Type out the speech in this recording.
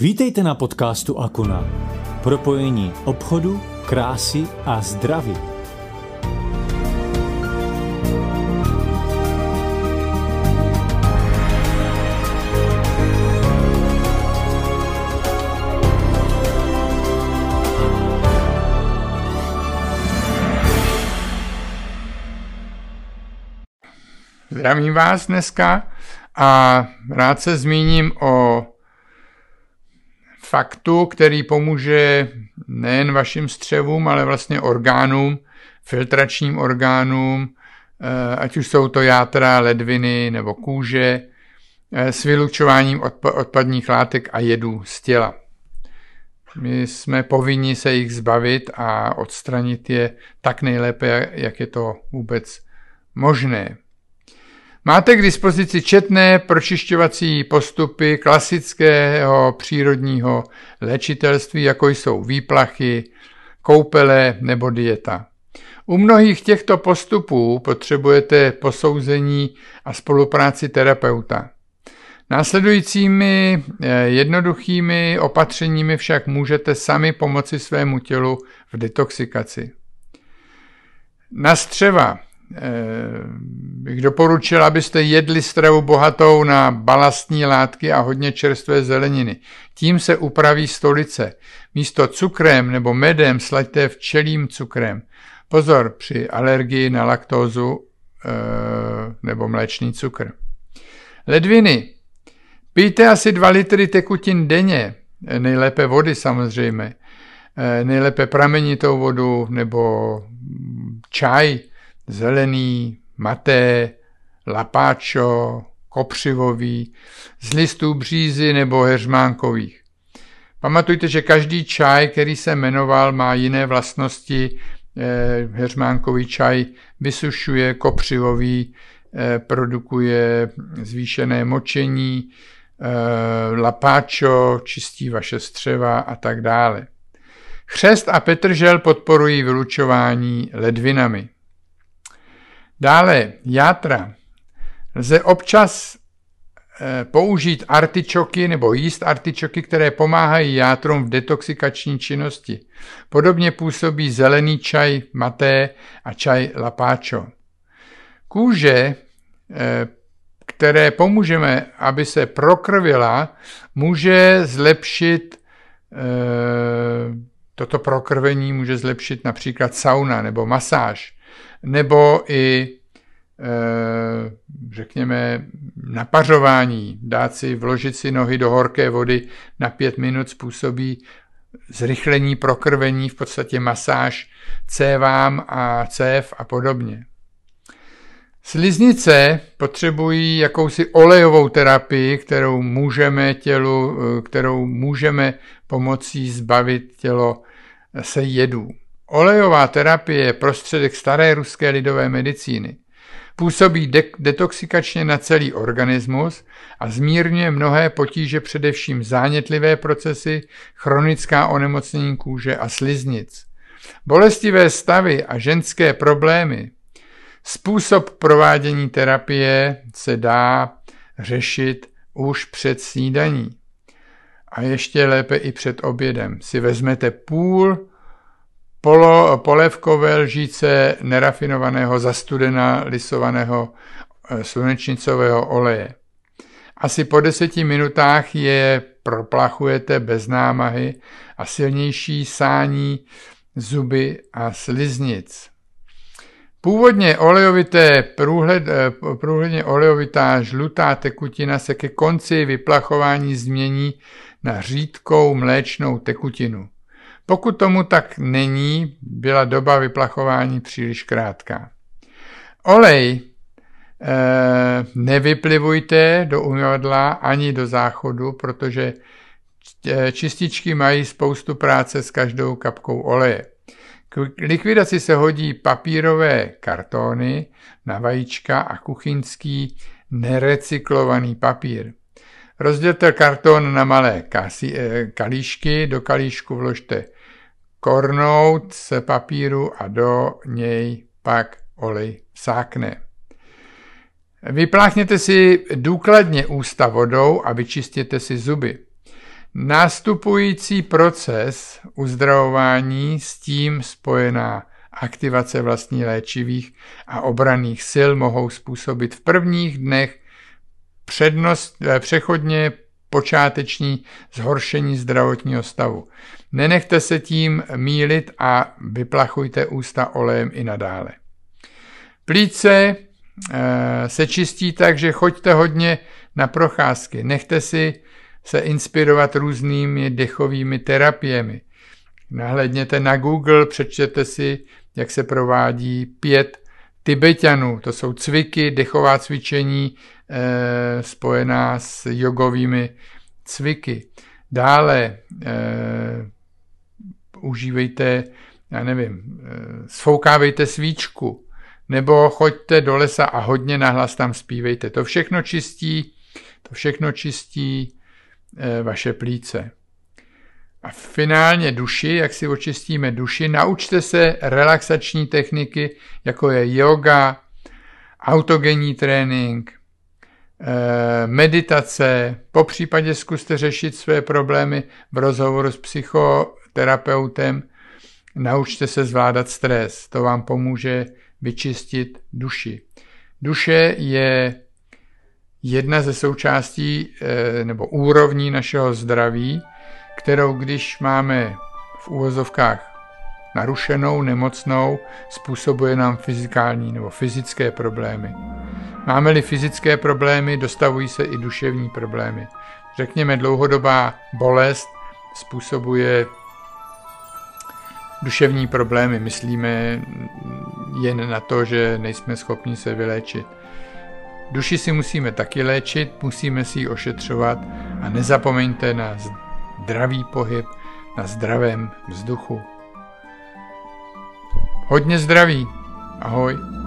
Vítejte na podcastu Akuna. Propojení obchodu, krásy a zdraví. Zdravím vás dneska a rád se zmíním o faktu, který pomůže nejen vašim střevům, ale vlastně orgánům, filtračním orgánům, eh, ať už jsou to játra, ledviny nebo kůže, eh, s vylučováním odpadních látek a jedů z těla. My jsme povinni se jich zbavit a odstranit je tak nejlépe, jak je to vůbec možné. Máte k dispozici četné pročišťovací postupy klasického přírodního léčitelství, jako jsou výplachy, koupele nebo dieta. U mnohých těchto postupů potřebujete posouzení a spolupráci terapeuta. Následujícími eh, jednoduchými opatřeními však můžete sami pomoci svému tělu v detoxikaci. Na střeva Eh, doporučil, abyste jedli stravu bohatou na balastní látky a hodně čerstvé zeleniny. Tím se upraví stolice. Místo cukrem nebo medem slaďte včelím cukrem. Pozor při alergii na laktózu e, nebo mléčný cukr. Ledviny. Pijte asi 2 litry tekutin denně, nejlépe vody samozřejmě, e, nejlépe pramenitou vodu nebo čaj, zelený, maté, lapáčo, kopřivový, z listů břízy nebo heřmánkových. Pamatujte, že každý čaj, který se jmenoval, má jiné vlastnosti. Eh, heřmánkový čaj vysušuje, kopřivový eh, produkuje zvýšené močení, eh, lapáčo čistí vaše střeva a tak dále. Chřest a petržel podporují vylučování ledvinami. Dále játra. Lze občas eh, použít artičoky nebo jíst artičoky, které pomáhají játrům v detoxikační činnosti. Podobně působí zelený čaj maté a čaj lapáčo. Kůže, eh, které pomůžeme, aby se prokrvila, může zlepšit eh, toto prokrvení může zlepšit například sauna nebo masáž nebo i eh, řekněme, napařování, dát si, vložit si nohy do horké vody na pět minut způsobí zrychlení prokrvení, v podstatě masáž cévám a cév a podobně. Sliznice potřebují jakousi olejovou terapii, kterou můžeme tělu, eh, kterou můžeme pomocí zbavit tělo se jedů. Olejová terapie je prostředek staré ruské lidové medicíny. Působí de- detoxikačně na celý organismus a zmírňuje mnohé potíže, především zánětlivé procesy, chronická onemocnění kůže a sliznic. Bolestivé stavy a ženské problémy. Způsob provádění terapie se dá řešit už před snídaní. A ještě lépe i před obědem. Si vezmete půl polo, polévkové lžíce nerafinovaného zastudena lisovaného eh, slunečnicového oleje. Asi po deseti minutách je proplachujete bez námahy a silnější sání zuby a sliznic. Původně olejovité, průhled, eh, průhledně olejovitá žlutá tekutina se ke konci vyplachování změní na řídkou mléčnou tekutinu. Pokud tomu tak není, byla doba vyplachování příliš krátká. Olej e, nevyplivujte do umyvadla ani do záchodu, protože eh, čističky mají spoustu práce s každou kapkou oleje. K likvidaci se hodí papírové kartony na vajíčka a kuchyňský nerecyklovaný papír. Rozdělte karton na malé eh, kalíšky, do kalíšku vložte kornout z papíru a do něj pak olej sákne. Vypláchněte si důkladně ústa vodou a vyčistěte si zuby. Nástupující proces uzdravování s tím spojená aktivace vlastní léčivých a obraných sil mohou způsobit v prvních dnech přednost, eh, přechodně počáteční zhoršení zdravotního stavu. Nenechte se tím mílit a vyplachujte ústa olejem i nadále. Plíce eh, se čistí tak, že choďte hodně na procházky. Nechte si se inspirovat různými dechovými terapiemi. Nahledněte na Google, přečtěte si, jak se provádí pět Tibetanů. To jsou cviky, dechová cvičení e, spojená s jogovými cviky. Dále e, užívejte, já nevím, e, sfoukávejte svíčku, nebo choďte do lesa a hodně nahlas tam zpívejte. To všechno čistí, to všechno čistí e, vaše plíce. A finálně duši, jak si očistíme duši, naučte se relaxační techniky, jako je yoga, autogenní trénink, eh, meditace, po případě zkuste řešit své problémy v rozhovoru s psychoterapeutem, naučte se zvládat stres, to vám pomůže vyčistit duši. Duše je jedna ze součástí eh, nebo úrovní našeho zdraví, kterou když máme v úvozovkách narušenou, nemocnou, způsobuje nám fyzikální nebo fyzické problémy. Máme-li fyzické problémy, dostavují se i duševní problémy. Řekněme, dlouhodobá bolest způsobuje duševní problémy. Myslíme jen na to, že nejsme schopni se vyléčit. Duši si musíme taky léčit, musíme si ji ošetřovat a nezapomeňte na zdravý pohyb na zdravém vzduchu. Hodně zdraví. Ahoj.